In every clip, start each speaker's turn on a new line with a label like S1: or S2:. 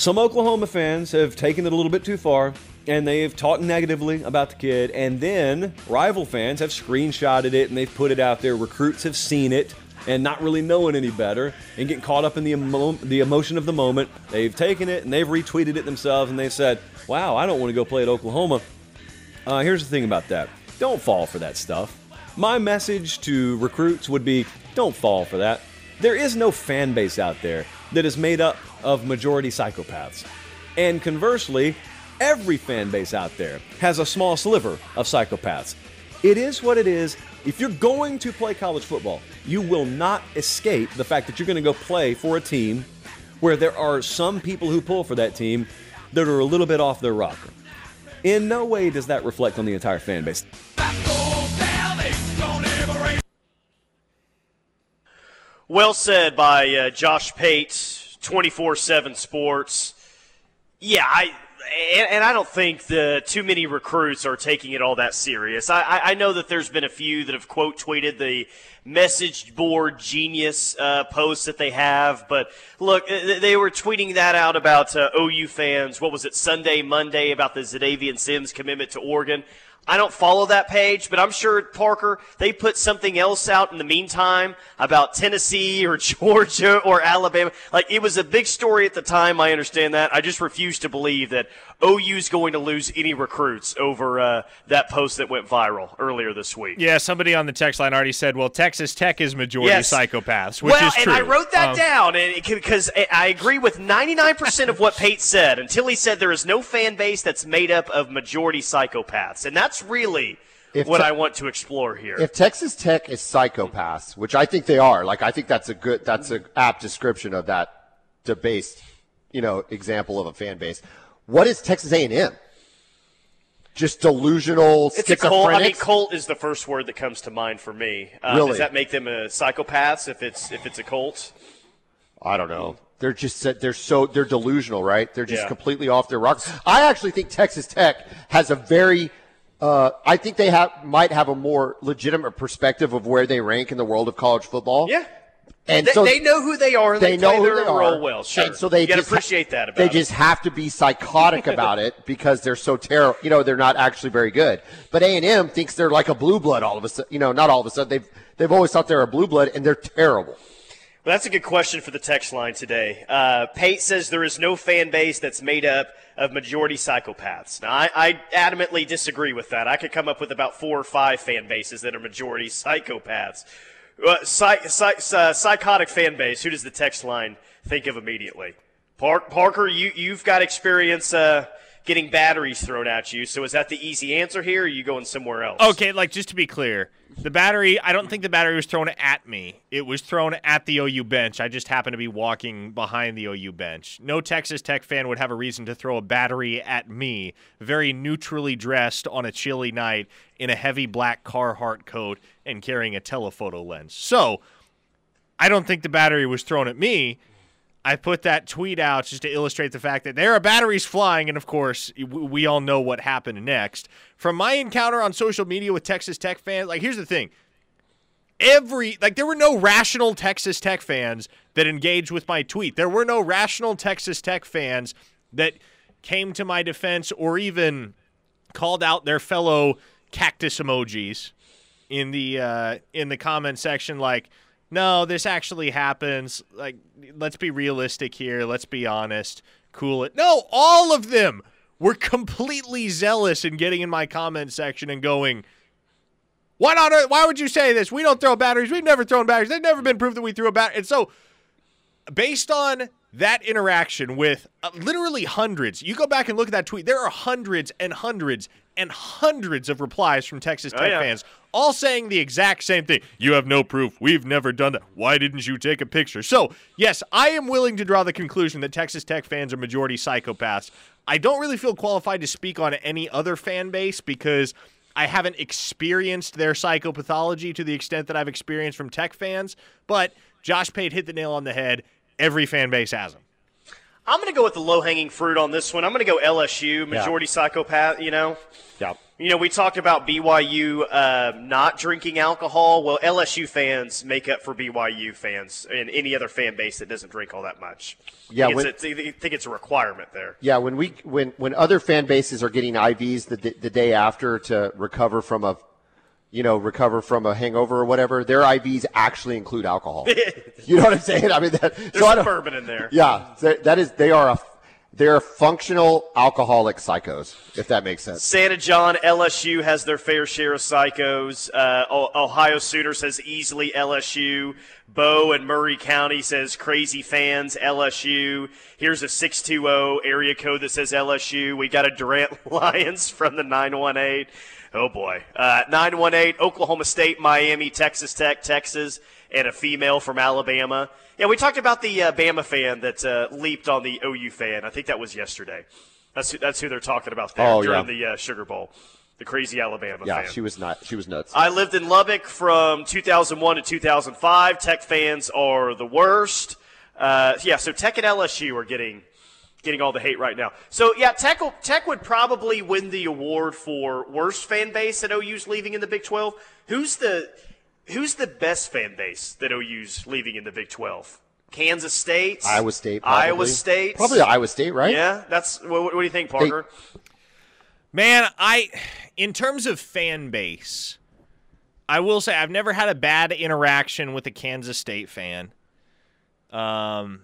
S1: Some Oklahoma fans have taken it a little bit too far and they've talked negatively about the kid, and then rival fans have screenshotted it and they've put it out there. Recruits have seen it and not really knowing any better and getting caught up in the, emo- the emotion of the moment. They've taken it and they've retweeted it themselves and they've said, Wow, I don't want to go play at Oklahoma. Uh, here's the thing about that don't fall for that stuff. My message to recruits would be don't fall for that. There is no fan base out there that is made up of majority psychopaths. And conversely, every fan base out there has a small sliver of psychopaths. It is what it is. If you're going to play college football, you will not escape the fact that you're going to go play for a team where there are some people who pull for that team that are a little bit off their rocker. In no way does that reflect on the entire fan base.
S2: Well said by uh, Josh Pate, 24 7 Sports. Yeah, I. And, and, I don't think the too many recruits are taking it all that serious. I, I, know that there's been a few that have quote tweeted the message board genius uh, posts that they have, but look, they were tweeting that out about uh, OU fans. What was it Sunday, Monday about the Zadavian Sims commitment to Oregon? I don't follow that page, but I'm sure Parker they put something else out in the meantime about Tennessee or Georgia or Alabama. Like it was a big story at the time. I understand that. I just refuse to believe that OU's going to lose any recruits over uh, that post that went viral earlier this week.
S3: Yeah, somebody on the text line already said, "Well, Texas Tech is majority
S2: yes.
S3: psychopaths," which
S2: well,
S3: is true.
S2: and I wrote that um, down because I agree with 99% of what Pate said until he said there is no fan base that's made up of majority psychopaths, and that's really. If what te- I want to explore here.
S4: If Texas Tech is psychopaths, which I think they are, like I think that's a good, that's an apt description of that debased, you know, example of a fan base. What is Texas A&M? Just delusional
S2: it's a cult. I mean, cult is the first word that comes to mind for me. Uh,
S4: really?
S2: Does that make them a psychopaths if it's if it's a cult?
S4: I don't know. They're just they're so they're delusional, right? They're just yeah. completely off their rocks. I actually think Texas Tech has a very uh, I think they have might have a more legitimate perspective of where they rank in the world of college football.
S2: Yeah. And they, so they know who they are. they, they know who they are. well. Sure.
S4: And so they
S2: you appreciate that.
S4: they
S2: it.
S4: just have to be psychotic about it because they're so terrible. You know, they're not actually very good. But A and M thinks they're like a blue blood. All of a sudden, you know, not all of a sudden. They've they've always thought they're a blue blood, and they're terrible.
S2: Well, that's a good question for the text line today. Uh, Pate says there is no fan base that's made up of majority psychopaths. Now, I, I, adamantly disagree with that. I could come up with about four or five fan bases that are majority psychopaths. Uh, uh, psychotic fan base. Who does the text line think of immediately? Park, Parker, you you've got experience uh, getting batteries thrown at you. So is that the easy answer here? Or are you going somewhere else?
S3: Okay, like just to be clear, the battery, I don't think the battery was thrown at me. It was thrown at the OU bench. I just happened to be walking behind the OU bench. No Texas Tech fan would have a reason to throw a battery at me, very neutrally dressed on a chilly night in a heavy black Carhartt coat and carrying a telephoto lens. So, I don't think the battery was thrown at me. I put that tweet out just to illustrate the fact that there are batteries flying, and of course, we all know what happened next. From my encounter on social media with Texas Tech fans, like, here's the thing. Every, like, there were no rational Texas Tech fans that engaged with my tweet. There were no rational Texas Tech fans that came to my defense or even called out their fellow cactus emojis in the uh, in the comment section like no, this actually happens. Like, let's be realistic here. Let's be honest. Cool it. No, all of them were completely zealous in getting in my comment section and going, why not? Why would you say this? We don't throw batteries. We've never thrown batteries. They've never been proved that we threw a battery. And so, based on that interaction with uh, literally hundreds, you go back and look at that tweet. There are hundreds and hundreds and hundreds of replies from Texas oh, Tech oh, yeah. fans, all saying the exact same thing. You have no proof. We've never done that. Why didn't you take a picture? So, yes, I am willing to draw the conclusion that Texas Tech fans are majority psychopaths. I don't really feel qualified to speak on any other fan base because I haven't experienced their psychopathology to the extent that I've experienced from Tech fans. But Josh Pate hit the nail on the head. Every fan base has them.
S2: I'm going to go with the low hanging fruit on this one. I'm going to go LSU, majority yeah. psychopath, you know?
S4: Yeah.
S2: You know, we talked about BYU uh, not drinking alcohol. Well, LSU fans make up for BYU fans and any other fan base that doesn't drink all that much.
S4: Yeah,
S2: I think,
S4: when-
S2: it's, a, I think it's a requirement there.
S4: Yeah, when we when when other fan bases are getting IVs the the day after to recover from a you know recover from a hangover or whatever, their IVs actually include alcohol. you know what I'm saying? I mean, that,
S2: There's
S4: so I
S2: bourbon in there.
S4: Yeah, that is they are a they're functional alcoholic psychos, if that makes sense.
S2: Santa John, LSU has their fair share of psychos. Uh, Ohio Sooner says easily LSU. Bo and Murray County says crazy fans, LSU. Here's a 620 area code that says LSU. We got a Durant Lions from the 918. Oh boy. Uh, 918, Oklahoma State, Miami, Texas Tech, Texas, and a female from Alabama. Yeah, we talked about the uh, Bama fan that uh, leaped on the OU fan. I think that was yesterday. That's who, that's who they're talking about there
S4: Oh,
S2: during
S4: yeah.
S2: the uh, Sugar Bowl. The crazy Alabama
S4: Yeah,
S2: fan.
S4: she was not. She was nuts.
S2: I lived in Lubbock from 2001 to 2005. Tech fans are the worst. Uh, yeah, so Tech and LSU are getting getting all the hate right now. So yeah, Tech will, Tech would probably win the award for worst fan base that OU's leaving in the Big 12. Who's the who's the best fan base that OU's leaving in the Big 12? Kansas State,
S4: Iowa State. Probably.
S2: Iowa State,
S4: Probably Iowa State, right?
S2: Yeah, that's what, what do you think, Parker?
S3: Man, I in terms of fan base, I will say I've never had a bad interaction with a Kansas State fan. Um,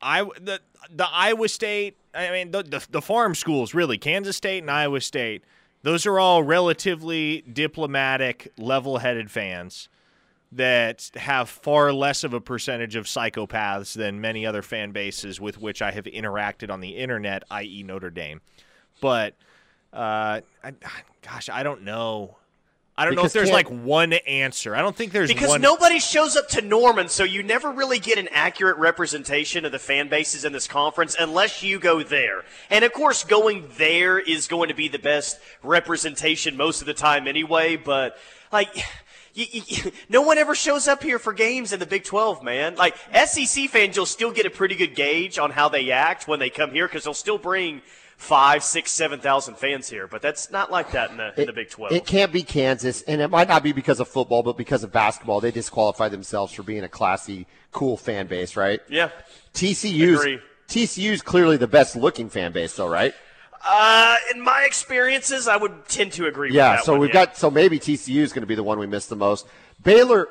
S3: I the the Iowa State, I mean the, the the farm schools really, Kansas State and Iowa State. Those are all relatively diplomatic, level-headed fans that have far less of a percentage of psychopaths than many other fan bases with which I have interacted on the internet, i.e., Notre Dame. But uh, I, gosh, I don't know. I don't know if
S4: Because
S3: there's like one answer. I don't think there's
S2: Because
S3: one.
S2: nobody shows up to Norman, so you never really get an accurate representation of the fan bases in this conference unless you go there. And of course, going there is going to be the best representation most of the time anyway, but like. You, you, no one ever shows up here for games in the Big 12, man. Like, SEC fans, you'll still get a pretty good gauge on how they act when they come here because they'll still bring five, six, seven thousand fans here. But that's not like that in the, in the Big 12.
S4: It can't be Kansas, and it might not be because of football, but because of basketball. They disqualify themselves for being a classy, cool fan base, right?
S2: yeah.
S4: TCU's
S2: Agree.
S4: TCU's clearly the best looking fan base, though, right?
S2: Uh, in my experiences, I would tend to agree with
S4: Yeah. So
S2: one,
S4: we've
S2: yeah.
S4: got so maybe TCU is going to be the one we miss the most. Baylor,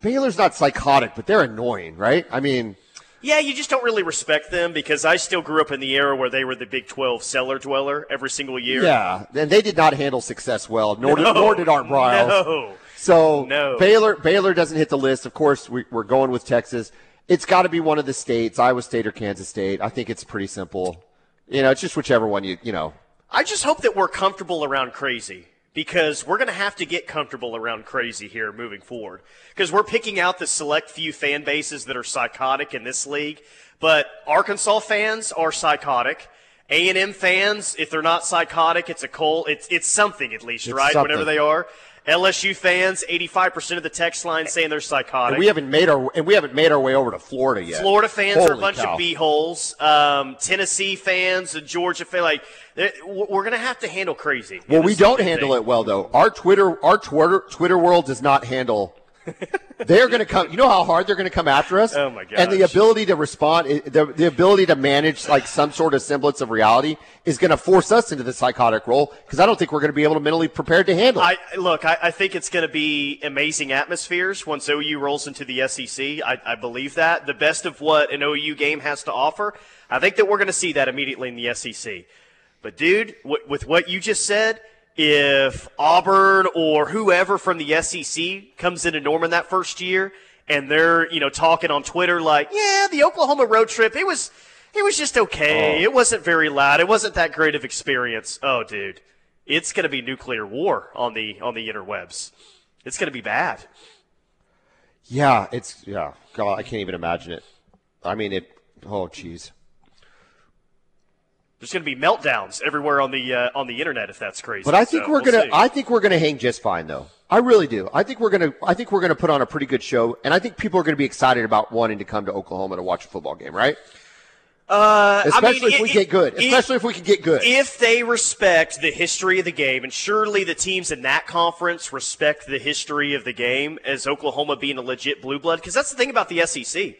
S4: Baylor's not psychotic, but they're annoying, right? I mean,
S2: Yeah, you just don't really respect them because I still grew up in the era where they were the Big 12 cellar dweller every single year.
S4: yeah, and they did not handle success well, nor did,
S2: No,
S4: nor did Art Briles.
S2: No.
S4: So
S2: No.
S4: Baylor Baylor doesn't hit the list. Of course, we, we're going with Texas. It's got to be one of the states, Iowa State or Kansas State. I think it's pretty simple. You know, it's just whichever one you you know.
S2: I just hope that we're comfortable around crazy because we're going to have to get comfortable around crazy here moving forward because we're picking out the select few fan bases that are psychotic in this league. But Arkansas fans are psychotic. A&M fans, if they're not psychotic, it's a cult. It's, it's something at least,
S4: It's
S2: right?
S4: something.
S2: Whatever they are. LSU fans, 85% of the text line saying they're psychotic.
S4: And we haven't made our and we haven't made our way over to Florida yet.
S2: Florida fans are a bunch
S4: cow.
S2: of beeholes. Um, Tennessee fans, and Georgia fans, like we're going to have to handle crazy.
S4: Well, we don't
S2: thing.
S4: handle it well though. Our Twitter our Twitter Twitter world does not handle. They're going to come. You know how hard they're going to come after us.
S2: Oh, my god!
S4: And the ability to respond, the, the ability to manage like some sort of semblance of reality is going to force us into the psychotic role because I don't think we're going to be able to mentally prepared to handle it.
S2: I look. I, I think it's going to be amazing atmospheres once OU rolls into the SEC. I, I believe that the best of what an OU game has to offer. I think that we're going to see that immediately in the SEC. But dude, w- with what you just said, if Auburn or whoever from the SEC comes into Norman that first year and they're you know talking on Twitter like, yeah, the Oklahoma road trip, it was. It was just okay. Oh. It wasn't very loud. It wasn't that great of experience. Oh, dude, it's going to be nuclear war on the on the interwebs. It's going to be bad.
S4: yeah, it's yeah. God, I can't even imagine it. I mean it. Oh, jeez.
S2: There's going to be meltdowns everywhere on the uh, on the internet if that's crazy.
S4: But I think
S2: So,
S4: we're
S2: we'll
S4: gonna.
S2: see.
S4: I think we're gonna hang just fine, though. I really do. I think we're gonna. I think we're gonna put on a pretty good show, and I think people are gonna be excited about wanting to come to Oklahoma to watch a football game, right?
S2: Uh,
S4: Especially
S2: I mean,
S4: if we
S2: it-
S4: get good. Especially if we can get good.
S2: If they respect the history of the game, and surely the teams in that conference respect the history of the game as Oklahoma being a legit blue blood, because that's the thing about the SEC.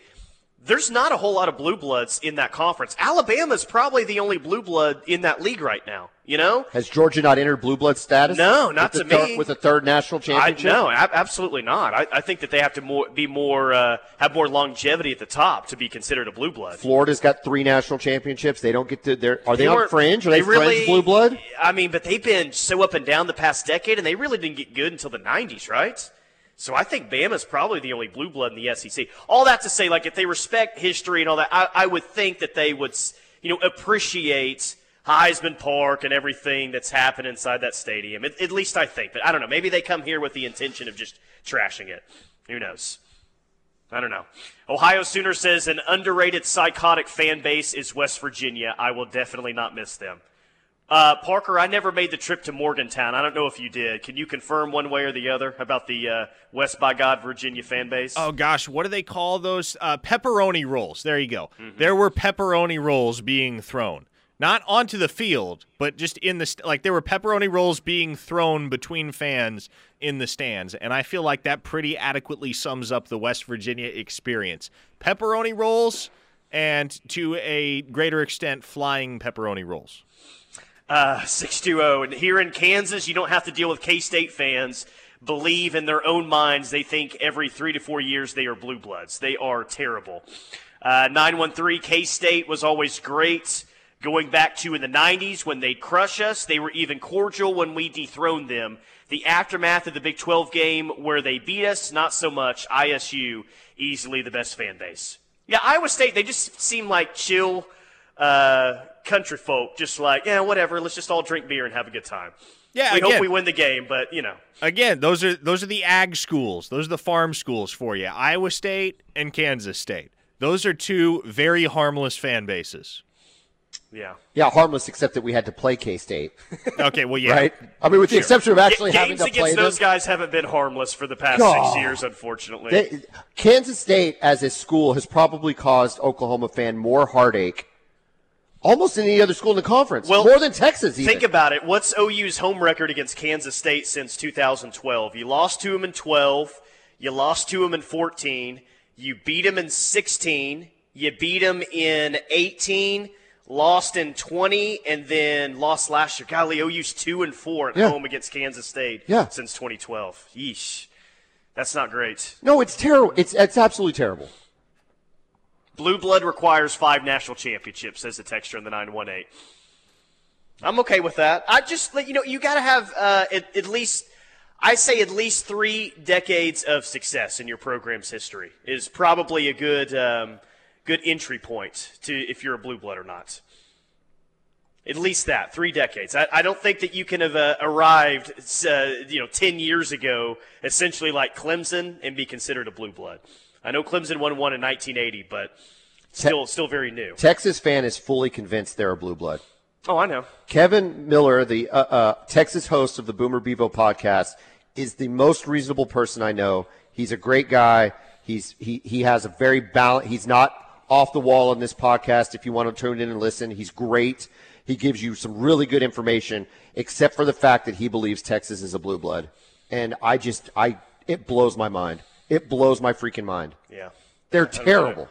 S2: There's not a whole lot of blue bloods in that conference. Alabama's probably the only blue blood in that league right now. You know?
S4: Has Georgia not entered blue blood status?
S2: No, not to me.
S4: With a third national
S2: I,
S4: championship?
S2: no, ab- absolutely not. I, I think that they have to more, be more uh, have more longevity at the top to be considered a blue blood.
S4: Florida's got three national championships. They don't get to. They're, are they, on fringe? Are they,
S2: really,
S4: fringe blue blood?
S2: I mean, but they've been so up and down the past decade, and they really didn't get good until the '90s, right? So I think Bama's probably the only blue blood in the SEC. All that to say, like if they respect history and all that, I, I would think that they would, you know, appreciate Heisman Park and everything that's happened inside that stadium. At, at least I think. But I don't know. Maybe they come here with the intention of just trashing it. Who knows? I don't know. Ohio Sooner says an underrated psychotic fan base is West Virginia. I will definitely not miss them. Uh, Parker, I never made the trip to Morgantown. I don't know if you did. Can you confirm one way or the other about the uh, West by God Virginia fan base?
S3: Oh gosh, what do they call those? Uh, pepperoni rolls. There you go. There were pepperoni rolls being thrown, not onto the field, but just in the st- like there were pepperoni rolls being thrown between fans in the stands, and I feel like that pretty adequately sums up the West Virginia experience. Pepperoni rolls, and to a greater extent, flying pepperoni rolls.
S2: Uh, 620. And here in Kansas, you don't have to deal with K State fans. Believe in their own minds, they think every three to four years they are blue bloods. They are terrible. Uh, 913, K State was always great. Going back to in the 90s when they'd crush us, they were even cordial when we dethroned them. The aftermath of the Big 12 game where they beat us, not so much. ISU, easily the best fan base. Yeah, Iowa State, they just seem like chill uh, country folk, just like, yeah, whatever, let's just all drink beer and have a good time.
S3: Yeah,
S2: we
S3: again-
S2: hope we win the game, but, you know.
S3: Again, those are those are the ag schools. Those are the farm schools for you. Iowa State and Kansas State. Those are two very harmless fan bases.
S2: Yeah.
S4: Yeah, harmless, except that we had to play K State,
S3: Okay, well, yeah.
S4: right? I mean, with the exception of actually
S2: Ga-
S4: having
S2: Games
S4: to play
S2: against
S4: them.
S2: those guys haven't been harmless for the past
S4: God.
S2: six years, unfortunately.
S4: They, Kansas State, as a school, has probably caused Oklahoma fan more heartache almost any other school in the conference.
S2: Well,
S4: more than Texas. Even.
S2: Think about it. What's OU's home record against Kansas State since 2012? You lost to them in 12. You lost to them in 14. You beat them in 16. You beat them in 18. Lost in 20, and then lost last year. Golly, OU's two and four at
S4: Yeah.
S2: home against Kansas State
S4: Yeah.
S2: since 2012. Yeesh, that's not great.
S4: no, it's terrible. It's it's absolutely terrible.
S2: Blue blood requires five national championships, says the texture in the 918. I'm okay with that. I just, you know, you got to have uh, at, at least, I say at least three decades of success in your program's history is probably a good, um, good entry point to if you're a blue blood or not. At least that, three decades. I, I don't think that you can have uh, arrived, uh, you know, 10 years ago, essentially like Clemson, and be considered a blue blood. I know Clemson won one in 1980, but still, still very new.
S4: Texas fan is fully convinced they're a blue blood.
S2: Oh, I know.
S4: Kevin Miller, the uh, uh, Texas host of the Boomer Bevo podcast, is the most reasonable person I know. He's a great guy. He's he he has a very balance. He's not off the wall on this podcast. If you want to tune in and listen, he's great. He gives you some really good information, except for the fact that he believes Texas is a blue blood, and I just I it blows my mind. It blows my freaking mind.
S2: Yeah.
S4: They're terrible.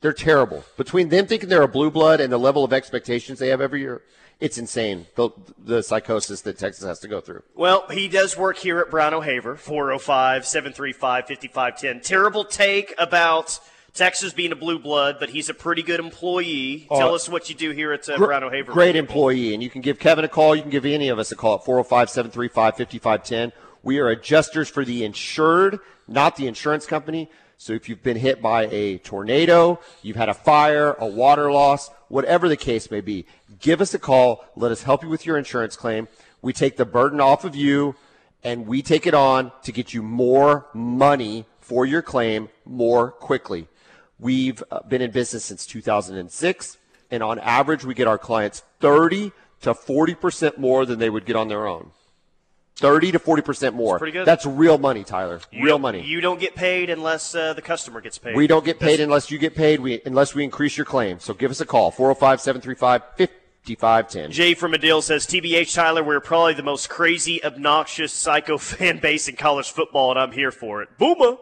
S4: They're terrible. Between them thinking they're a blue blood and the level of expectations they have every year, it's insane. The, the psychosis that Texas has to go through.
S2: Well, he does work here at Brown O'Haver, 405 735 5510. Terrible take about Texas being a blue blood, but he's a pretty good employee. Tell us what you do here at uh, Brown O'Haver.
S4: Great employee. And you can give Kevin a call. You can give any of us a call at 405 735 5510. We are adjusters for the insured, not the insurance company. So if you've been hit by a tornado, you've had a fire, a water loss, whatever the case may be, give us a call. Let us help you with your insurance claim. We take the burden off of you and we take it on to get you more money for your claim more quickly. We've uh, been in business since 2006, and on average, we get our clients 30 to 40% more than they would get on their own. 30 to 40% more.
S2: pretty good.
S4: That's real money, Tyler.
S2: You
S4: real money.
S2: You don't get paid unless uh, the customer gets paid.
S4: we don't get paid unless you get paid, we, unless we increase your claim. So give us a call 405 735 5510.
S2: Jay from Medill says, TBH Tyler, we're probably the most crazy, obnoxious, psycho fan base in college football, and I'm here for it. Boomer.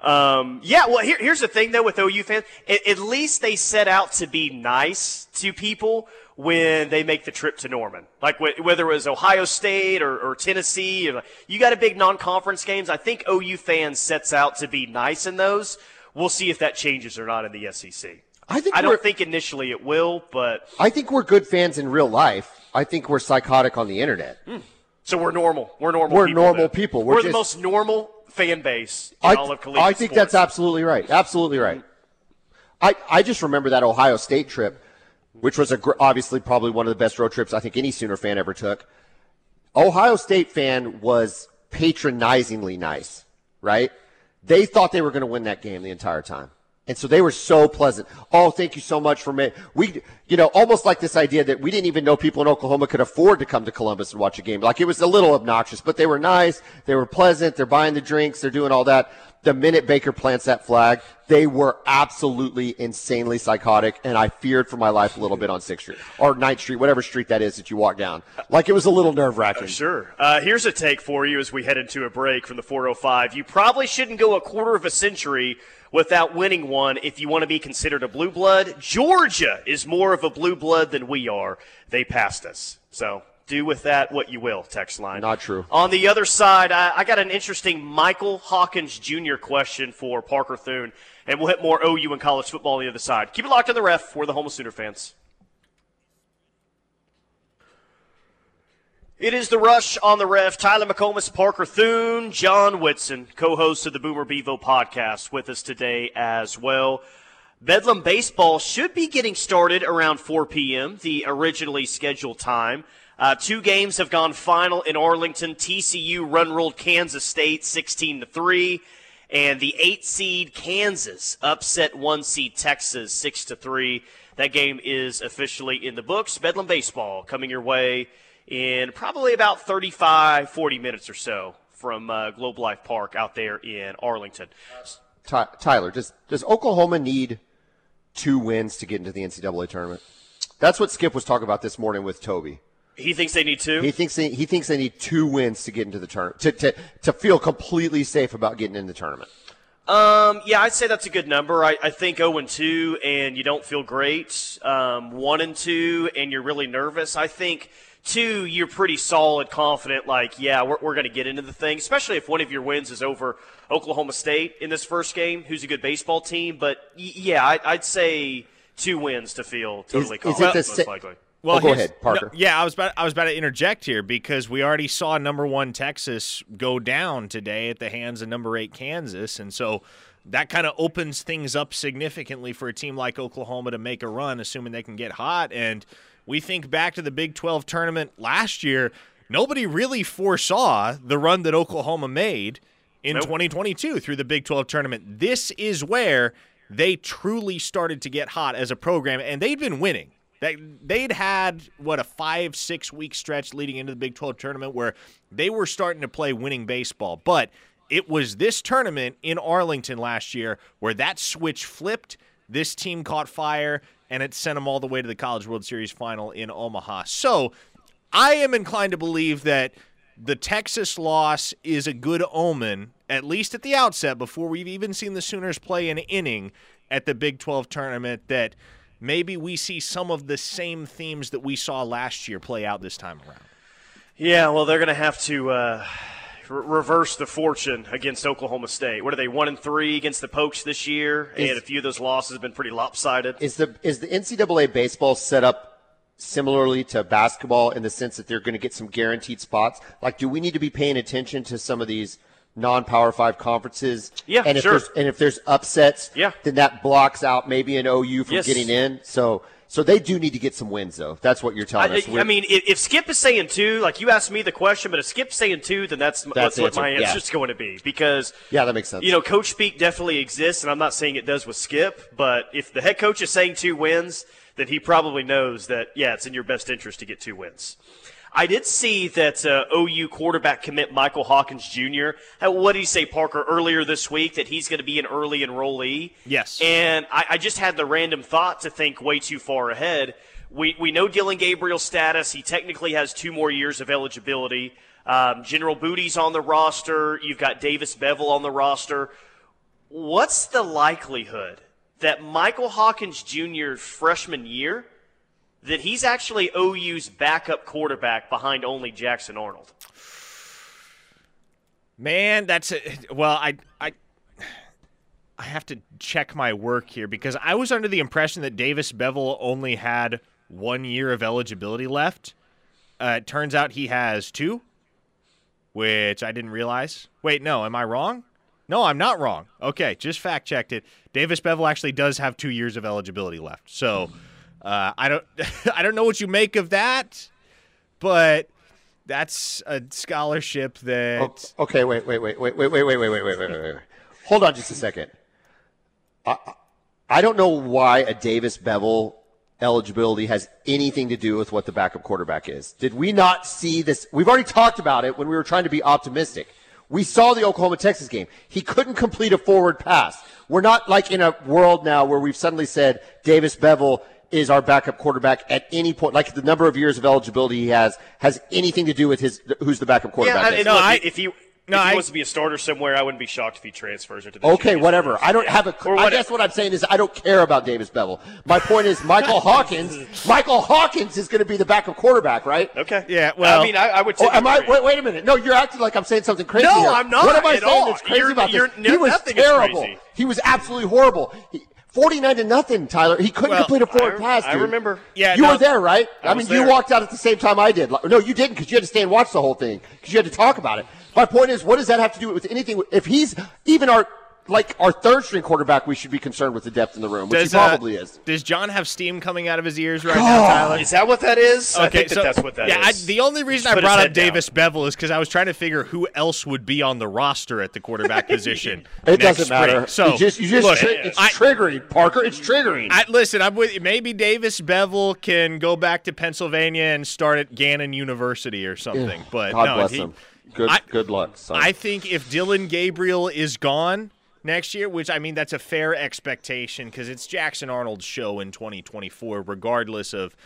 S2: Um, yeah, well, here, here's the thing, though, with OU fans. At, at least they set out to be nice to people when they make the trip to Norman. Like, wh- whether it was Ohio State or, or Tennessee, or, you got a big non-conference games. I think OU fans sets out to be nice in those. We'll see if that changes or not in the SEC.
S4: I think
S2: I don't think initially it will, but
S4: I think we're good fans in real life. I think we're psychotic on the internet. Hmm.
S2: So we're normal. We're normal.
S4: We're
S2: people
S4: normal
S2: then.
S4: people.
S2: We're,
S4: We're
S2: the most normal fan base in
S4: I,
S2: all of collegiate
S4: I think
S2: sports.
S4: that's absolutely right. Absolutely right. Hmm. I, I just remember that Ohio State trip, which was gr- obviously probably one of the best road trips I think any Sooner fan ever took. Ohio State fan was patronizingly nice, right? They thought they were going to win that game the entire time. And so they were so pleasant. Oh, thank you so much for me. We, you know, almost like this idea that we didn't even know people in Oklahoma could afford to come to Columbus and watch a game. Like it was a little obnoxious, but they were nice. They were pleasant. They're buying the drinks. They're doing all that. The minute Baker plants that flag, they were absolutely insanely psychotic. And I feared for my life a little bit on 6th Street or 9th Street, whatever street that is that you walk down. Like it was a little nerve wracking.
S2: Sure. Uh, here's a take for you as we head into a break from the 405. You probably shouldn't go a quarter of a century without winning one if you want to be considered a blue blood. Georgia is more of a blue blood than we are. They passed us. So do with that what you will, text line.
S4: Not true.
S2: On the other side, I, I got an interesting Michael Hawkins Jr. question for Parker Thune, and we'll hit more OU and college football on the other side. Keep it locked on the ref. We're the Home of Sooner fans. It is the rush on the ref. Tyler McComas, Parker Thune, John Whitson, co-host of the Boomer Bevo podcast, with us today as well. Bedlam baseball should be getting started around 4 p.m., the originally scheduled time. Uh, two games have gone final in Arlington. TCU run ruled Kansas State 16 to three, and the eight seed Kansas upset one seed Texas 6 to three. That game is officially in the books. Bedlam baseball coming your way in probably about 35, 40 minutes or so from uh, Globe Life Park out there in Arlington.
S4: Ty- Tyler, does does Oklahoma need two wins to get into the NCAA tournament? That's what Skip was talking about this morning with Toby.
S2: He thinks they need two.
S4: He thinks they, he thinks they need two wins to get into the tournament to, to to feel completely safe about getting in the tournament.
S2: Um, yeah, I'd say that's a good number. I, I think 0 and 2 and you don't feel great. Um, 1 and 2 and you're really nervous. I think 2, you're pretty solid, confident, like, yeah, we're, we're going to get into the thing, especially if one of your wins is over Oklahoma State in this first game, who's a good baseball team. But y- yeah, I, I'd say two wins to feel totally
S4: is it
S2: confident,
S4: the
S2: most
S4: sa-
S2: likely.
S4: Oh, go
S3: here's-
S4: ahead, Parker.
S3: no, yeah, I was about I was about to interject here because we already saw number one Texas go down today at the hands of number eight Kansas, and so that kind of opens things up significantly for a team like Oklahoma to make a run, assuming they can get hot. And we think back to the Big 12 tournament last year. Nobody really foresaw the run that Oklahoma made in
S2: Nope.
S3: 2022 through the Big 12 tournament. This is where they truly started to get hot as a program, and they'd been winning. They, they'd had, what, a five, six week stretch leading into the Big 12 tournament where they were starting to play winning baseball. But it was this tournament in Arlington last year where that switch flipped. This team caught fire, and it sent them all the way to the College World Series final in Omaha. So I am inclined to believe that the Texas loss is a good omen, at least at the outset, before we've even seen the Sooners play an inning at the Big 12 tournament, that maybe we see some of the same themes that we saw last year play out this time around.
S2: Yeah, well, they're going to have to uh, re- reverse the fortune against Oklahoma State. What are they, one and three against the Pokes this year?
S4: Is-
S2: and a few of those losses have been pretty lopsided.
S4: Is the is the NCAA baseball set up similarly to basketball in the sense that they're going to get some guaranteed spots? Like, do we need to be paying attention to some of these non-power five conferences?
S2: Yeah,
S4: and if
S2: sure.
S4: There's, and if there's upsets,
S2: Yeah.
S4: then that blocks out maybe an OU from
S2: Yes.
S4: getting in. So so they do need to get some wins though. That's what you're telling
S2: I,
S4: us.
S2: I
S4: We're-
S2: mean, if, Skip is saying two, like you asked me the question, but if Skip's saying two, then that's, that's, what
S4: answer,
S2: my
S4: yeah.
S2: answer's going to be. Because,
S4: yeah, that makes sense.
S2: you know, coach speak definitely exists, and I'm not saying it does with Skip, but if the head coach is saying two wins, then he probably knows that, yeah, it's in your best interest to get two wins. I did see that uh, OU quarterback commit Michael Hawkins Jr. Uh, what did he say, Parker, earlier this week that he's going to be an early enrollee?
S3: Yes.
S2: And I, I just had the random thought to think way too far ahead. We, we know Dillon Gabriel's status. He technically has two more years of eligibility. Um, General Booty's on the roster. You've got Davis Beville on the roster. What's the likelihood that Michael Hawkins Jr. freshman year that he's actually OU's backup quarterback behind only Jackson Arnold?
S3: Man, that's a, well, I I I have to check my work here because I was under the impression that Davis Beville only had one year of eligibility left. Uh, it turns out he has two, which I didn't realize. Wait, no, am I wrong? No, I'm not wrong. Okay, just fact checked it. Davis Beville actually does have two years of eligibility left. So uh, I don't I don't know what you make of that, but that's a scholarship that.
S4: Oh, okay, wait, wait, wait, wait, wait, wait, wait, wait, wait, wait, wait, wait. Hold on just a second. I, I don't know why a Davis Beville eligibility has anything to do with what the backup quarterback is. Did we not see this? We've already talked about it when we were trying to be optimistic. We saw the Oklahoma Texas game. He couldn't complete a forward pass. We're not like in a world now where we've suddenly said Davis Beville is our backup quarterback at any point. Like the number of years of eligibility he has has anything to do with his who's the backup quarterback.
S2: Yeah,
S4: is.
S2: no, I, if he no, if he I, wants to be a starter somewhere, I wouldn't be shocked if he transfers it to the
S4: Okay, whatever. I don't have a. I guess what I'm saying is I don't care about Davis Beville. My point is Michael Hawkins. Michael Hawkins is going to be the backup quarterback, right?
S2: Okay.
S3: Yeah. Well,
S2: I mean, I, I would.
S4: Oh, am I? Wait, wait a minute. No, you're acting like I'm saying something crazy.
S2: No,
S4: here.
S2: I'm not.
S4: What am I saying
S2: all.
S4: that's crazy
S2: you're,
S4: about
S2: you're,
S4: this? He was terrible. He was absolutely horrible. He, 49 to nothing, Tyler. He couldn't
S3: well,
S4: complete a forward
S2: I,
S4: pass.
S2: Dude. I remember.
S3: Yeah,
S4: you
S3: no,
S4: were there, right?
S2: I,
S4: I mean,
S2: there.
S4: you walked out at the same time I did. No, you didn't because you had to stay and watch the whole thing because you had to talk about it. My point is, what does that have to do with anything? If he's even our like our third string quarterback, we should be concerned with the depth in the room, which
S3: does,
S4: he probably
S3: uh,
S4: is.
S3: Does John have steam coming out of his ears right now, Tyler?
S2: Is that what that is?
S3: Okay,
S2: I think
S3: so
S2: that that's what that
S3: yeah,
S2: is.
S3: I, the only reason I brought up
S2: head down.
S3: Davis Beville is because I was trying to figure who else would be on the roster at the quarterback position.
S4: It
S3: next
S4: doesn't matter.
S3: spring. So
S4: you just, you just
S3: look,
S4: tri- it's
S3: I-
S4: triggering, Parker. It's triggering.
S3: I, listen, I'm with you. Maybe Davis Beville can go back to Pennsylvania and start at Gannon University or something. But
S4: God
S3: no,
S4: bless
S3: he-
S4: him. Good,
S3: I-
S4: good luck, son.
S3: I think if Dillon Gabriel is gone next year, which I mean that's a fair expectation because it's Jackson Arnold's show in 2024, regardless of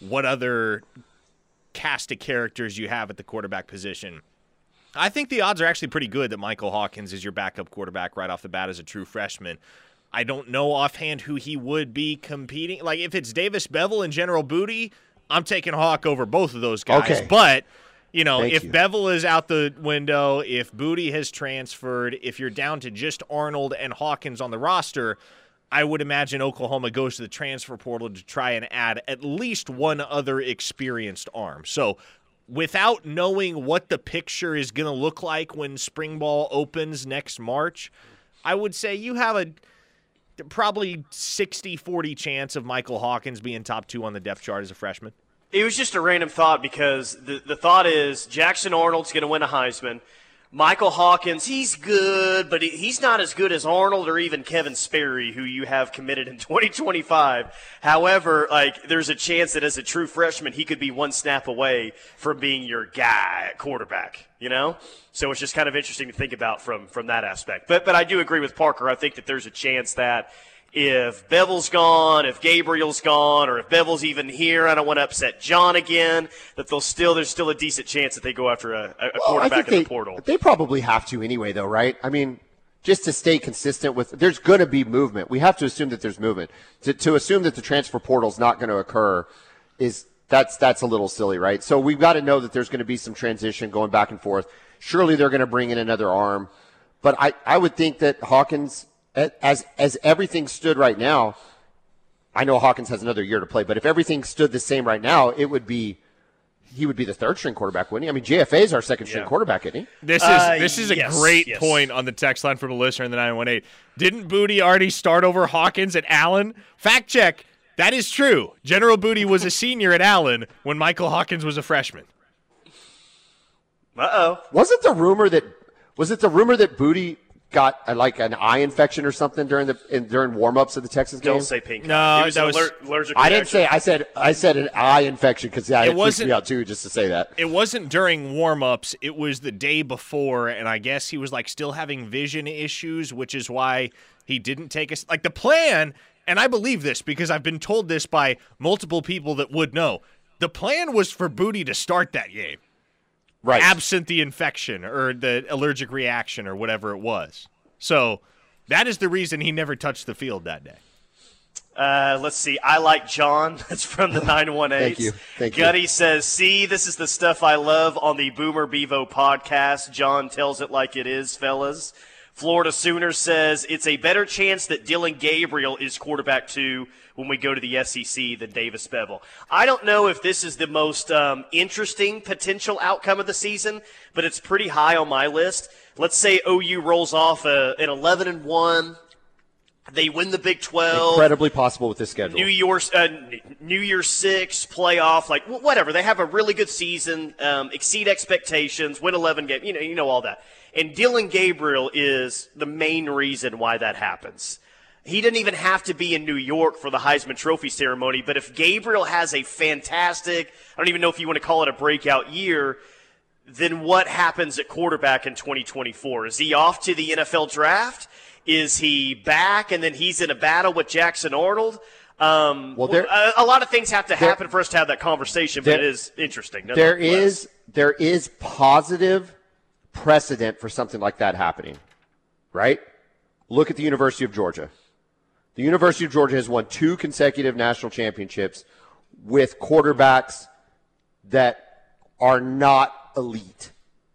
S3: what other cast of characters you have at the quarterback position. I think the odds are actually pretty good that Michael Hawkins is your backup quarterback right off the bat as a true freshman. I don't know offhand who he would be competing. Like if it's Davis Beville and General Booty, I'm taking Hawk over both of those guys.
S4: Okay.
S3: But you know,
S4: Thank
S3: if
S4: you.
S3: Beville is out the window, if Booty has transferred, if you're down to just Arnold and Hawkins on the roster, I would imagine Oklahoma goes to the transfer portal to try and add at least one other experienced arm. So, without knowing what the picture is going to look like when spring ball opens next March, I would say you have a probably 60-40 chance of Michael Hawkins being top 2 on the depth chart as a freshman.
S2: It was just a random thought because the, the thought is Jackson Arnold's going to win a Heisman. Michael Hawkins, he's good, but he, he's not as good as Arnold or even Kevin Sperry, who you have committed in 2025. However, like there's a chance that as a true freshman, he could be one snap away from being your guy at quarterback. You know, so it's just kind of interesting to think about from from that aspect. But but I do agree with Parker. I think that there's a chance that if Beville's gone, if Gabriel's gone, or if Beville's even here, I don't want to upset John again. That they'll still there's still a decent chance that they go after a, a
S4: Well,
S2: quarterback in
S4: they,
S2: the portal.
S4: They probably have to anyway, though, right? I mean, just to stay consistent with, there's going to be movement. We have to assume that there's movement. To, to assume that the transfer portal is not going to occur is that's that's a little silly, right? So we've got to know that there's going to be some transition going back and forth. Surely they're going to bring in another arm, but I I would think that Hawkins, as as everything stood right now, I know Hawkins has another year to play, but if everything stood the same right now, it would be. He would be the third string quarterback, wouldn't he? I mean, JFA is our second string
S2: Yeah.
S4: quarterback, isn't he?
S3: This is
S2: Uh,
S3: this is a
S2: yes,
S3: great
S2: yes.
S3: point on the text line from a listener in the 918. Didn't Booty already start over Hawkins at Allen? Fact check. That is true. General Booty was a senior at Allen when Michael Hawkins was a freshman.
S2: Uh oh.
S4: Was it the rumor that was it the rumor that Booty got uh, like an eye infection or something during the in, during warm-ups of the Texas game?
S2: Don't say pink.
S3: No,
S2: eye. it was
S3: that was-
S2: aller- allergic.
S4: I didn't say. I said. I said an eye infection because yeah, it, freaked
S3: wasn't-
S4: me out too just to say that.
S3: It wasn't during warm-ups. It was the day before, and I guess he was like still having vision issues, which is why he didn't take us. Like the plan, and I believe this because I've been told this by multiple people that would know. The plan was for Booty to start that game,
S4: Right.
S3: absent the infection or the allergic reaction or whatever it was. So that is the reason he never touched the field that day.
S2: Uh, let's see. I like John. That's from the 918.
S4: Thank you. Thank you.
S2: Gutty says, See, this is the stuff I love on the Boomer Bevo podcast. John tells it like it is, fellas. Florida Sooner says, It's a better chance that Dillon Gabriel is quarterback two when we go to the SEC than Davis Beville. I don't know if this is the most um, interesting potential outcome of the season, but it's pretty high on my list. Let's say OU rolls off a, an 11 and 1. They win the Big 12.
S4: Incredibly possible with this schedule.
S2: New Year's uh, New Year's Six playoff, like whatever. They have a really good season, um, exceed expectations, win eleven games. You know, you know all that. And Dillon Gabriel is the main reason why that happens. He didn't even have to be in New York for the Heisman Trophy ceremony, but if Gabriel has a fantastic, I don't even know if you want to call it a breakout year, then what happens at quarterback in 2024? Is he off to the NFL draft? Is he back and then he's in a battle with Jackson Arnold? Um,
S4: Well, there-
S2: a, a lot of things have to happen for us to have that conversation, but
S4: there-
S2: it is interesting.
S4: there is there is positive precedent for something like that happening, right? Look at the University of Georgia. The University of Georgia has won two consecutive national championships with quarterbacks that are not elite,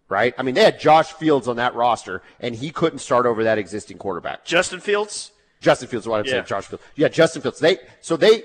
S4: right? I mean, they had Josh Fields on that roster, and he couldn't start over that existing quarterback.
S2: Justin Fields.
S4: Justin Fields, what I'm
S2: Yeah.
S4: saying, Josh Fields. Yeah, Justin Fields. They so they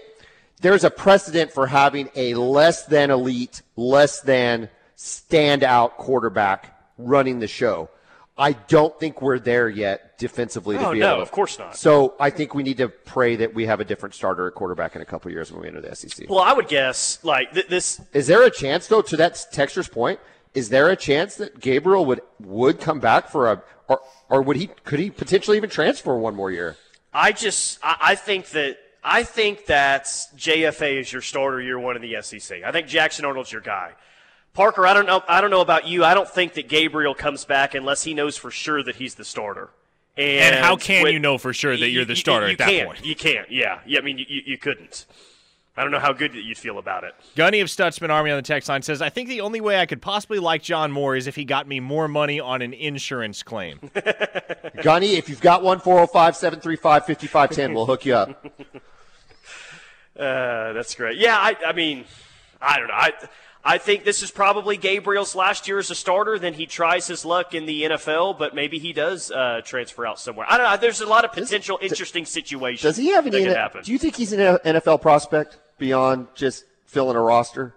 S4: there's a precedent for having a less than elite, less than standout quarterback running the show. I don't think we're there yet defensively to
S2: Oh,
S4: be
S2: no,
S4: able to.
S2: of course not.
S4: So I think we need to pray that we have a different starter at quarterback in a couple years when we enter the SEC.
S2: Well, I would guess like th- this.
S4: Is there a chance though? To that Texter's point, is there a chance that Gabriel would would come back for a or or would he could he potentially even transfer one more year?
S2: I just I, I think that I think that JFA is your starter year one in the SEC. I think Jackson Arnold's your guy. Parker, I don't know. I don't know about you. I don't think that Gabriel comes back unless he knows for sure that he's the starter. And,
S3: And how can
S2: with-
S3: you know for sure that you're the
S2: You-
S3: starter
S2: you
S3: at that
S2: can't.
S3: point?
S2: You can't. Yeah. Yeah. I mean, you, you, you couldn't. I don't know how good you'd feel about it.
S3: Gunny of Stutzman Army on the text line says, I think the only way I could possibly like John Moore is if he got me more money on an insurance claim.
S4: Gunny, if you've got one 405 735 5510, we'll hook you up.
S2: Uh, that's great. Yeah, I, I mean, I don't know. I, I think this is probably Gabriel's last year as a starter. Then he tries his luck in the NFL, but maybe he does uh, transfer out somewhere. I don't know. There's a lot of potential interesting situations.
S4: Does he have any? Do you think he's an NFL prospect beyond just filling a roster?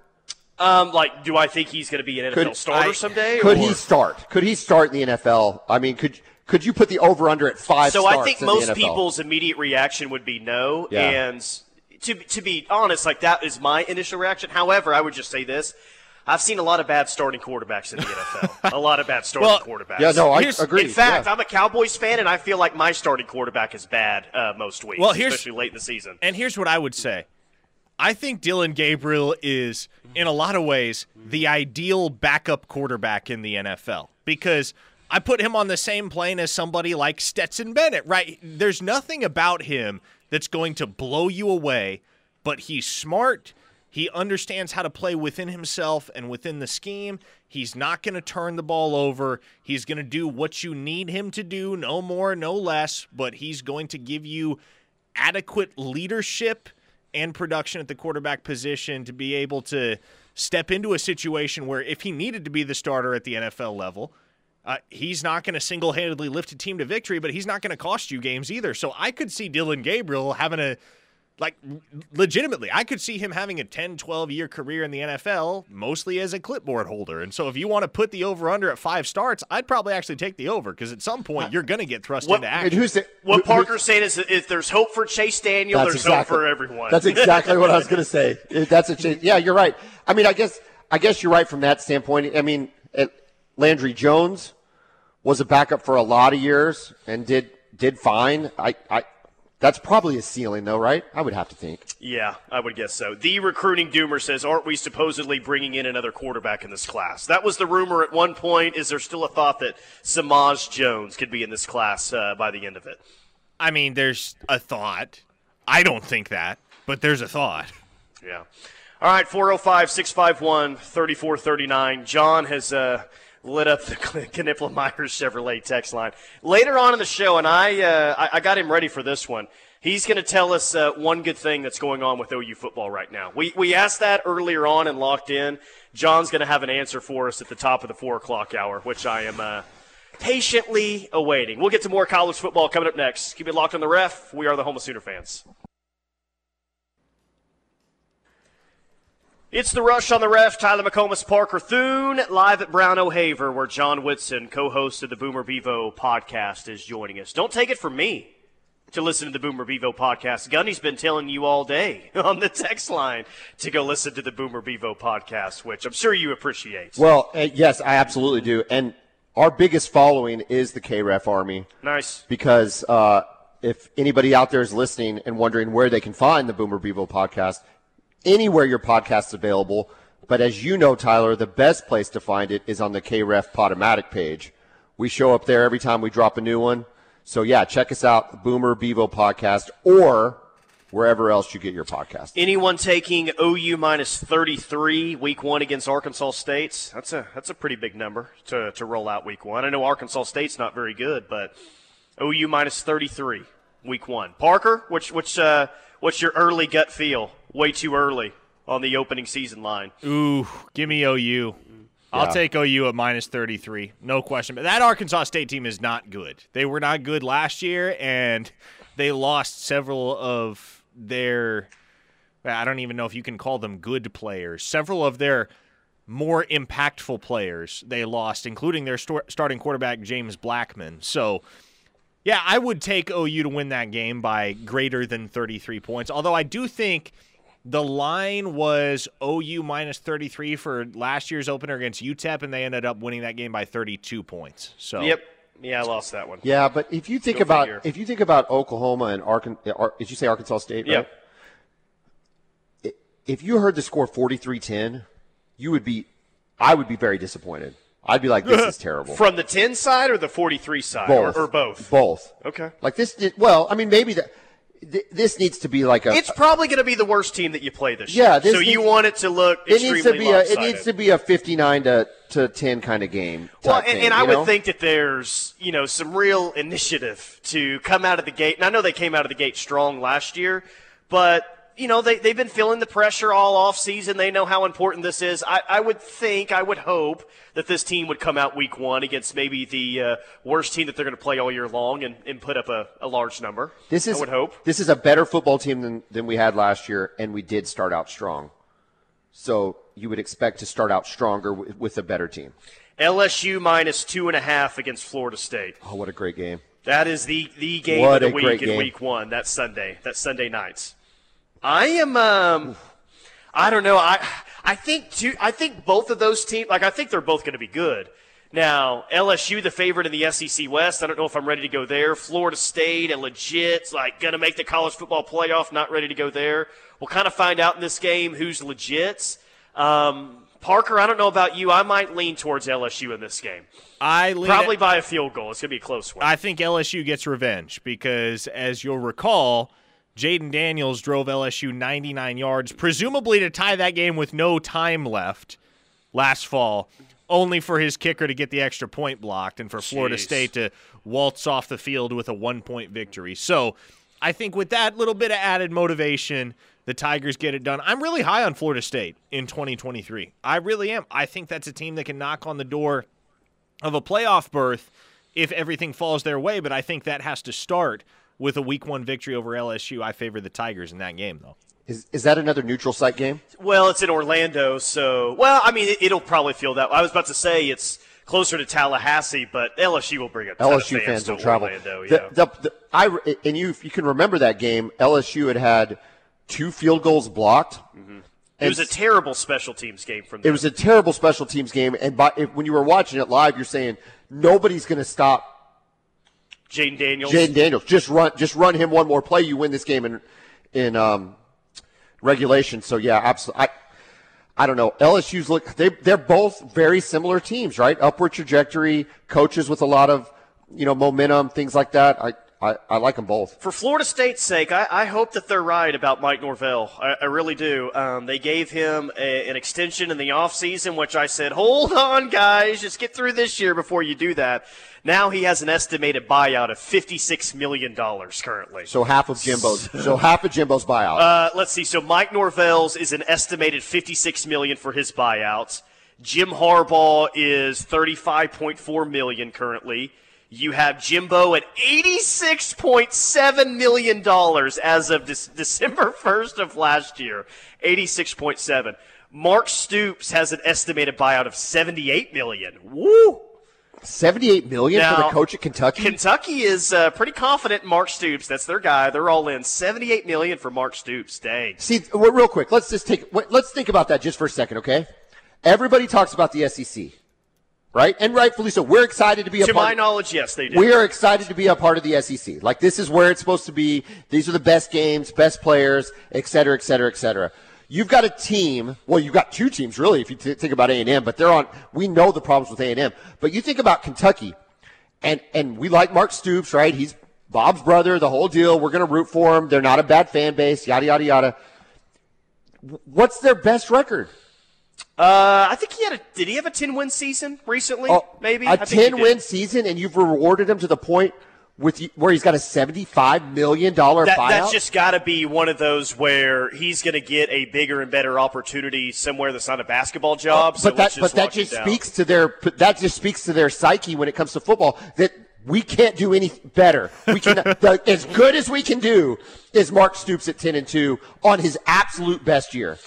S2: um, like, do I think he's going to be an NFL
S4: Could-
S2: starter
S3: I-
S2: someday?
S4: Could
S2: or-
S4: he start? Could he start in the NFL? I mean, could could you put the over under at five?
S2: So I think
S4: in
S2: most people's immediate reaction would be no.
S4: Yeah.
S2: And to to be honest, like that is my initial reaction. However, I would just say this: I've seen a lot of bad starting quarterbacks in the NFL. a lot of bad starting
S3: Well,
S2: quarterbacks.
S4: Yeah, no, I
S3: Here's-
S4: agree.
S2: In fact,
S4: yeah.
S2: I'm a Cowboys fan, and I feel like my starting quarterback is bad uh, most weeks,
S3: Well, here's-
S2: especially late in the season.
S3: And here's what I would say. I think Dillon Gabriel is, in a lot of ways, the ideal backup quarterback in the NFL because I put him on the same plane as somebody like Stetson Bennett, right? There's nothing about him that's going to blow you away, but he's smart. He understands how to play within himself and within the scheme. He's not going to turn the ball over. He's going to do what you need him to do, no more, no less, but he's going to give you adequate leadership and production at the quarterback position to be able to step into a situation where if he needed to be the starter at the NFL level, uh, he's not going to single handedly lift a team to victory, but he's not going to cost you games either. So I could see Dillon Gabriel having a, like, legitimately, I could see him having a 10, 12 year career in the NFL, mostly as a clipboard holder. And so if you want to put the over under at five starts, I'd probably actually take the over because at some point you're going to get thrust
S2: What-
S3: into action.
S4: who's the,
S2: what
S4: who-
S2: Parker's saying is that if there's hope for Chase Daniel, there's
S4: exactly,
S2: hope for everyone.
S4: That's exactly what I was going to say. That's a change. Yeah, you're right. I mean, I guess I guess you're right from that standpoint. I mean, uh, Landry Jones was a backup for a lot of years and did did fine. I, I that's probably a ceiling though, right? I would have to think.
S2: Yeah, I would guess so. The recruiting doomer says, "Aren't we supposedly bringing in another quarterback in this class?" That was the rumor at one point. Is there still a thought that Samaj Jones could be in this class uh, by the end of it?
S3: I mean, there's a thought. I don't think that, but there's a thought.
S2: Yeah. All right, 405 651 3439. John has uh, lit up the Knipple Myers Chevrolet text line. Later on in the show, and I, uh, I, got him ready for this one. He's going to tell us uh, one good thing that's going on with OU football right now. We, we asked that earlier on and locked in. John's going to have an answer for us at the top of the 4 o'clock hour, which I am uh, patiently awaiting. We'll get to more college football coming up next. Keep it locked on the ref. We are the Home of Sooner fans. It's the rush on the ref. Tyler McComas, Parker Thune, live at Brown O'Haver, where John Whitson, co-host of the Boomer Bevo podcast, is joining us. Don't take it from me to listen to the Boomer Bevo podcast. Gunny's been telling you all day on the text line to go listen to the Boomer Bevo podcast, which I'm sure you appreciate.
S4: Well, uh, yes, I absolutely do. And our biggest following is the KREF Army.
S2: Nice.
S4: Because uh, if anybody out there is listening and wondering where they can find the Boomer Bevo podcast, anywhere your podcast's available. But as you know, Tyler, the best place to find it is on the KREF Podomatic page. We show up there every time we drop a new one. So yeah, check us out, Boomer Bevo podcast, or wherever else you get your podcast.
S2: Anyone taking OU minus 33 week one against Arkansas State? That's a that's a pretty big number to, to roll out week one. I know Arkansas State's not very good, but OU minus 33 week one. Parker, which which uh, what's your early gut feel way too early on the opening season line.
S3: Ooh, give me OU. I'll take OU at minus 33. No question. But that Arkansas State team is not good. They were not good last year, and they lost several of their, I don't even know if you can call them good players. Several of their more impactful players they lost, including their starting quarterback, James Blackman. So, yeah, I would take OU to win that game by greater than 33 points. Although I do think – the line was OU minus 33 for last year's opener against UTEP, and they ended up winning that game by 32 points. So
S2: yep, yeah, I lost that one.
S4: Yeah, but if you think Go about figure. if you think about Oklahoma and Arkansas, uh, did you say Arkansas State? Right?
S2: Yep.
S4: If you heard the score 43-10, you would be, I would be very disappointed. I'd be like, this is terrible.
S2: From the 10 side or the 43 side?
S4: Both.
S2: Or, or both?
S4: Both.
S2: Okay.
S4: Like this did, well, I mean, maybe that this needs to be like a.
S2: It's probably going to be the worst team that you play this
S4: yeah,
S2: year.
S4: This
S2: so
S4: needs,
S2: you want it to look. It needs to
S4: be a. It needs to be a fifty-nine to to ten kind of game.
S2: Well, and,
S4: thing,
S2: and I
S4: know?
S2: would think that there's you know some real initiative to come out of the gate. And I know they came out of the gate strong last year, but you know, they, they've been feeling the pressure all off season. They know how important this is. I, I would think, I would hope that this team would come out week one against maybe the uh, worst team that they're going to play all year long and, and put up a, a large number.
S4: This is,
S2: I would hope.
S4: This is a better football team than, than we had last year, and we did start out strong. So you would expect to start out stronger with, with a better team.
S2: LSU minus two and a half against Florida State.
S4: Oh, what a great game.
S2: That is the, the game
S4: what
S2: of the week
S4: in
S2: week one. That Sunday. That Sunday nights. I am. Um, I don't know. I I think two, I think both of those teams. Like I think they're both going to be good. Now LSU, the favorite in the SEC West. I don't know if I'm ready to go there. Florida State, a legit like going to make the college football playoff. Not ready to go there. We'll kind of find out in this game who's legit. Um, Parker, I don't know about you. I might lean towards LSU in this game.
S3: I
S2: probably by a field goal. It's going to be a close one.
S3: I think LSU gets revenge because, as you'll recall Jayden Daniels drove LSU 99 yards, presumably to tie that game with no time left last fall, only for his kicker to get the extra point blocked and for Jeez. Florida State to waltz off the field with a one point victory. So I think with that little bit of added motivation, the Tigers get it done. I'm really high on Florida State in 2023. I really am. I think that's a team that can knock on the door of a playoff berth if everything falls their way, but I think that has to start with a week one victory over LSU. I favor the Tigers in that game, though.
S4: Is, is that another neutral site game?
S2: Well, it's in Orlando, so well, I mean, it, will probably feel that. I was about to say it's closer to Tallahassee, but LSU will bring a
S4: LSU
S2: fans,
S4: fans will travel.
S2: Orlando,
S4: the, yeah. the, the, I and you, if you can remember that game, LSU had had two field goals blocked, mm-hmm.
S2: It was a terrible special teams game from them.
S4: It was a terrible special teams game, and by, if, when you were watching it live, you're saying nobody's going to stop
S2: Jayden Daniels.
S4: Jayden Daniels. Just run, just run him one more play. You win this game in in um, regulation. So yeah, absolutely. I, I don't know. LSU's look. They they're both very similar teams, right? Upward trajectory, coaches with a lot of you know momentum, things like that. I I, I like them both.
S2: For Florida State's sake, I, I hope that they're right about Mike Norvell. I, I really do. Um, they gave him a, an extension in the offseason, which I said, hold on, guys, just get through this year before you do that. Now he has an estimated buyout of $56 million currently.
S4: So half of Jimbo's. so half of Jimbo's buyout.
S2: Uh, let's see. So Mike Norvell's is an estimated 56 million for his buyouts. Jim Harbaugh is 35.4 million currently. You have Jimbo at $86.7 million as of this December 1st of last year. 86.7. Mark Stoops has an estimated buyout of 78 million. Woo!
S4: 78 million
S2: Now,
S4: for the coach at Kentucky.
S2: Kentucky is uh, pretty confident in Mark Stoops. That's their guy. They're all in. 78 million for Mark Stoops. Dang.
S4: See, real quick, let's just take let's think about that just for a second, okay? Everybody talks about the SEC, right? And rightfully so. We're excited to be a
S2: To
S4: part.
S2: my knowledge, yes, they do.
S4: we are excited to be a part of the SEC. Like this is where it's supposed to be. These are the best games, best players, et cetera, et cetera, et cetera. You've got a team. Well, you've got two teams really. If you th- think about A and M, but they're on. We know the problems with A and M. But you think about Kentucky, and and we like Mark Stoops, right? He's Bob's brother, the whole deal. We're going to root for him. They're not a bad fan base. Yada yada yada. What's their best record?
S2: Uh, I think he had a. Did he have a 10 win season recently?
S4: Oh,
S2: Maybe
S4: a
S2: I think he
S4: ten win season, and you've rewarded him to the point with where he's got a seventy-five million dollar
S2: That,
S4: buyout.
S2: that's just got to be one of those where he's going to get a bigger and better opportunity somewhere that's not a basketball oh, job. so
S4: but that but that just speaks to their that just speaks to their psyche when it comes to football that we can't do any better. We can the, as good as we can do is Mark Stoops at ten and two on his absolute best year.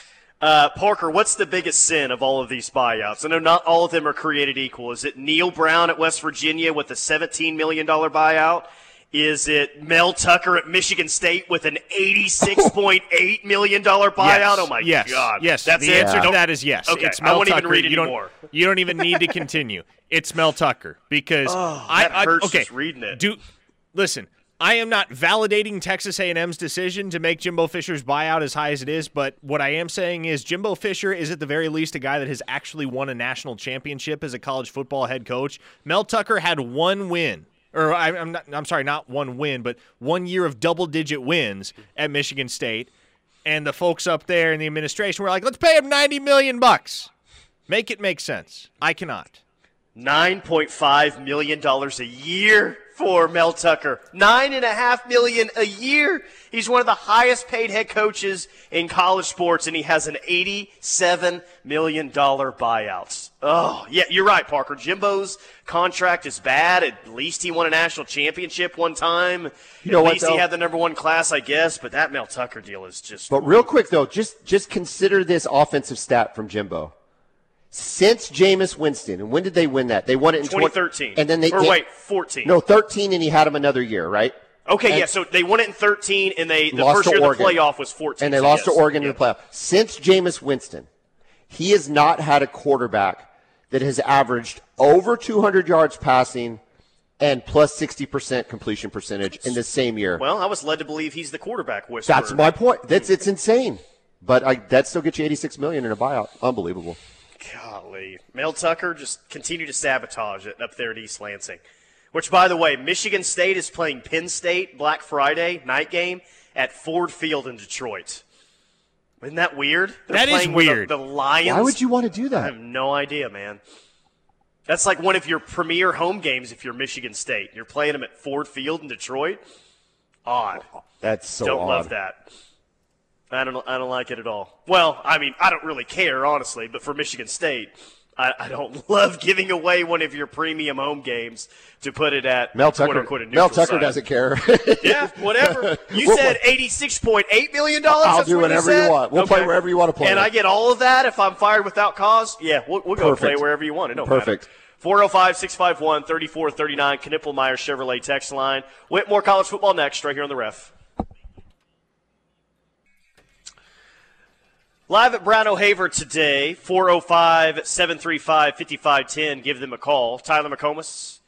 S2: Uh, Parker, what's the biggest sin of all of these buyouts? I know not all of them are created equal. Is it Neal Brown at West Virginia with a $17 million buyout? Is it Mel Tucker at Michigan State with an $86.8 million buyout?
S3: Yes.
S2: Oh, my
S3: yes.
S2: God.
S3: Yes.
S2: That's
S3: the
S2: it?
S3: answer to that is yes.
S2: Okay,
S3: It's
S2: I
S3: Mel
S2: won't even
S3: Tucker.
S2: read
S3: you don't. You don't even need to continue. It's Mel Tucker because I,
S2: that
S3: I okay.
S2: just reading it.
S3: Do listen. I am not validating Texas A&M's decision to make Jimbo Fisher's buyout as high as it is, but what I am saying is Jimbo Fisher is at the very least a guy that has actually won a national championship as a college football head coach. Mel Tucker had one win or I, I'm not, I'm sorry, not one win, but one year of double digit wins at Michigan State. And the folks up there in the administration were like, let's pay him 90 million bucks. Make it make sense. I cannot.
S2: $9.5 million a year for Mel Tucker. Nine and a half million a year. He's one of the highest paid head coaches in college sports, and he has an $87 million buyout. Oh, yeah, you're right, Parker. Jimbo's contract is bad. At least he won a national championship one time.
S4: You know
S2: At
S4: what,
S2: least he
S4: though?
S2: had the number one class, I guess, but that Mel Tucker deal is just.
S4: But real quick though, just just consider this offensive stat from Jimbo. Since Jameis Winston, and when did they win that? They won it in 20
S2: 2013.
S4: and then they
S2: Or
S4: they-
S2: wait, 14.
S4: No, thirteen, and he had him another year, right?
S2: Okay,
S4: And-
S2: yeah, so they won it in 13, and they the
S4: lost
S2: first year of
S4: Oregon.
S2: the playoff was 14.
S4: and they
S2: so
S4: lost
S2: yes.
S4: to Oregon
S2: Yeah.
S4: in the playoff. Since Jameis Winston, he has not had a quarterback that has averaged over 200 yards passing and plus 60% completion percentage in the same year.
S2: Well, I was led to believe he's the quarterback whisperer.
S4: That's my point. That's it's insane. But I, that still gets you 86 million in a buyout. Unbelievable.
S2: Golly. Mel Tucker just continued to sabotage it up there at East Lansing. Which, by the way, Michigan State is playing Penn State Black Friday night game at Ford Field in Detroit. Isn't that weird? They're
S3: That is
S2: playing with the-
S3: weird.
S2: The, Lions.
S4: Why would you want to do that?
S2: I have no idea, man. That's like one of your premier home games if you're Michigan State. You're playing them at Ford Field in Detroit. Odd.
S4: That's so
S2: don't
S4: odd.
S2: love that. I don't. I don't like it at all. Well, I mean, I don't really care honestly, but for Michigan State, I, I don't love giving away one of your premium home games to put it at
S4: Mel
S2: quote
S4: Tucker,
S2: unquote, a
S4: Mel Tucker doesn't care.
S2: Yeah, whatever. You said eighty-six point eight million dollars.
S4: I'll do whatever you want. We'll play wherever you want to play.
S2: And I get all of that if I'm fired without cause. Yeah, we'll, we'll go play wherever you want. It don't
S4: Perfect.
S2: matter. 405 651 3439, Knippelmier Chevrolet text line. Whitmore College football next, right here on the ref. Live at Brown O'Haver today, 405 735 5510. Give them a call. Tyler McComas.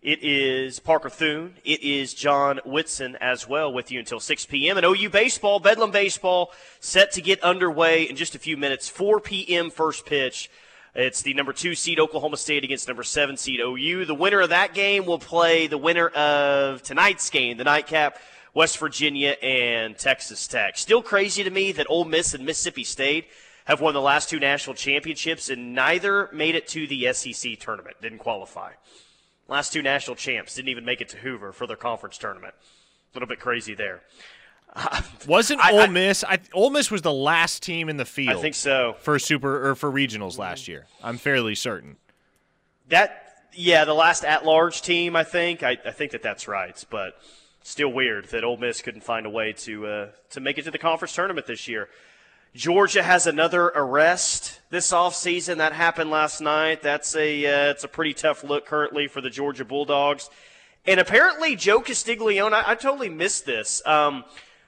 S2: It is Parker Thune. It is John Whitson as well with you until 6 p.m. And OU Baseball, Bedlam Baseball, set to get underway in just a few minutes. 4 p.m. first pitch. It's the number two seed Oklahoma State against number seven seed OU. The winner of that game will play the winner of tonight's game, the nightcap West Virginia, and Texas Tech. Still crazy to me that Ole Miss and Mississippi State have won the last two national championships, and neither made it to the SEC tournament. Didn't qualify. Last two national champs didn't even make it to Hoover for their conference tournament. A little bit crazy there.
S3: Wasn't
S2: I-
S3: Ole Miss? I, Ole Miss was the last team in the field.
S2: I think so.
S3: for super or for regionals last year. I'm fairly certain.
S2: That yeah, the last at-large team, I think. I, I think that that's right, but still weird that Ole Miss couldn't find a way to uh, to make it to the conference tournament this year. Georgia has another arrest this offseason. That happened last night. That's a uh, it's a pretty tough look currently for the Georgia Bulldogs. And apparently, Joe Castiglione, I, I totally missed this. Um,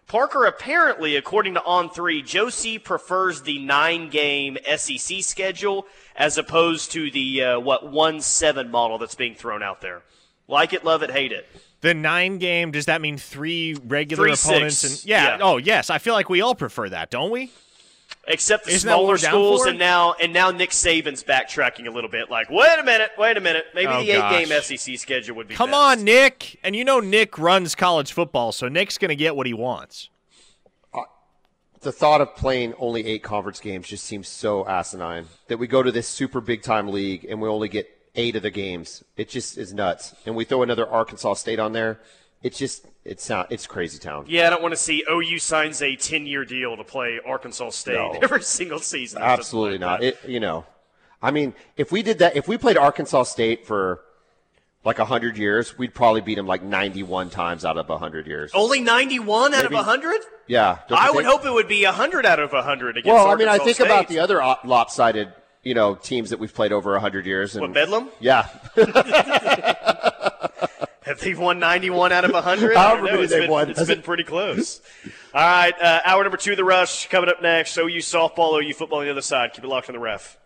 S2: Parker, apparently, according to On Three, Joe C prefers the nine-game SEC schedule as opposed to the uh, what one-seven model that's being thrown out there. Like it, love it, hate it.
S3: The nine game does that mean three regular
S2: Three,
S3: opponents?
S2: six.
S3: And yeah,
S2: Yeah.
S3: Oh yes, I feel like we all prefer that, don't we?
S2: except the
S3: Isn't
S2: smaller schools, and now and now Nick Saban's backtracking a little bit. Like, wait a minute, wait a minute, maybe
S3: Oh,
S2: the eight-game. SEC schedule would be.
S3: Come
S2: best.
S3: on, Nick. And you know Nick runs college football, so Nick's going to get what he wants.
S4: Uh, the thought of playing only eight conference games just seems so asinine that we go to this super big time league and we only get eight of the games. It just is nuts. And we throw another Arkansas State on there. It's just it's not it's crazy town.
S2: Yeah, I don't want to see OU signs a ten-year deal to play Arkansas State
S4: No.
S2: every single season.
S4: Absolutely not. It you know, I mean, if we did that, if we played Arkansas State for like hundred years, we'd probably beat them like ninety-one times out of hundred years.
S2: Only ninety-one out of
S4: Maybe-
S2: hundred.
S4: yeah, don't
S2: I would hope it would be hundred out of hundred against.
S4: Well, I mean, I think
S2: State.
S4: about the other lopsided, you know, teams that we've played over hundred years. And
S2: What, Bedlam?
S4: Yeah,
S2: Have they won 91 out of 100?
S4: However
S2: I don't know.
S4: many they've won.
S2: It's been pretty close. All right, uh, hour number two of the rush coming up next. OU softball, OU football on the other side. Keep it locked on the ref.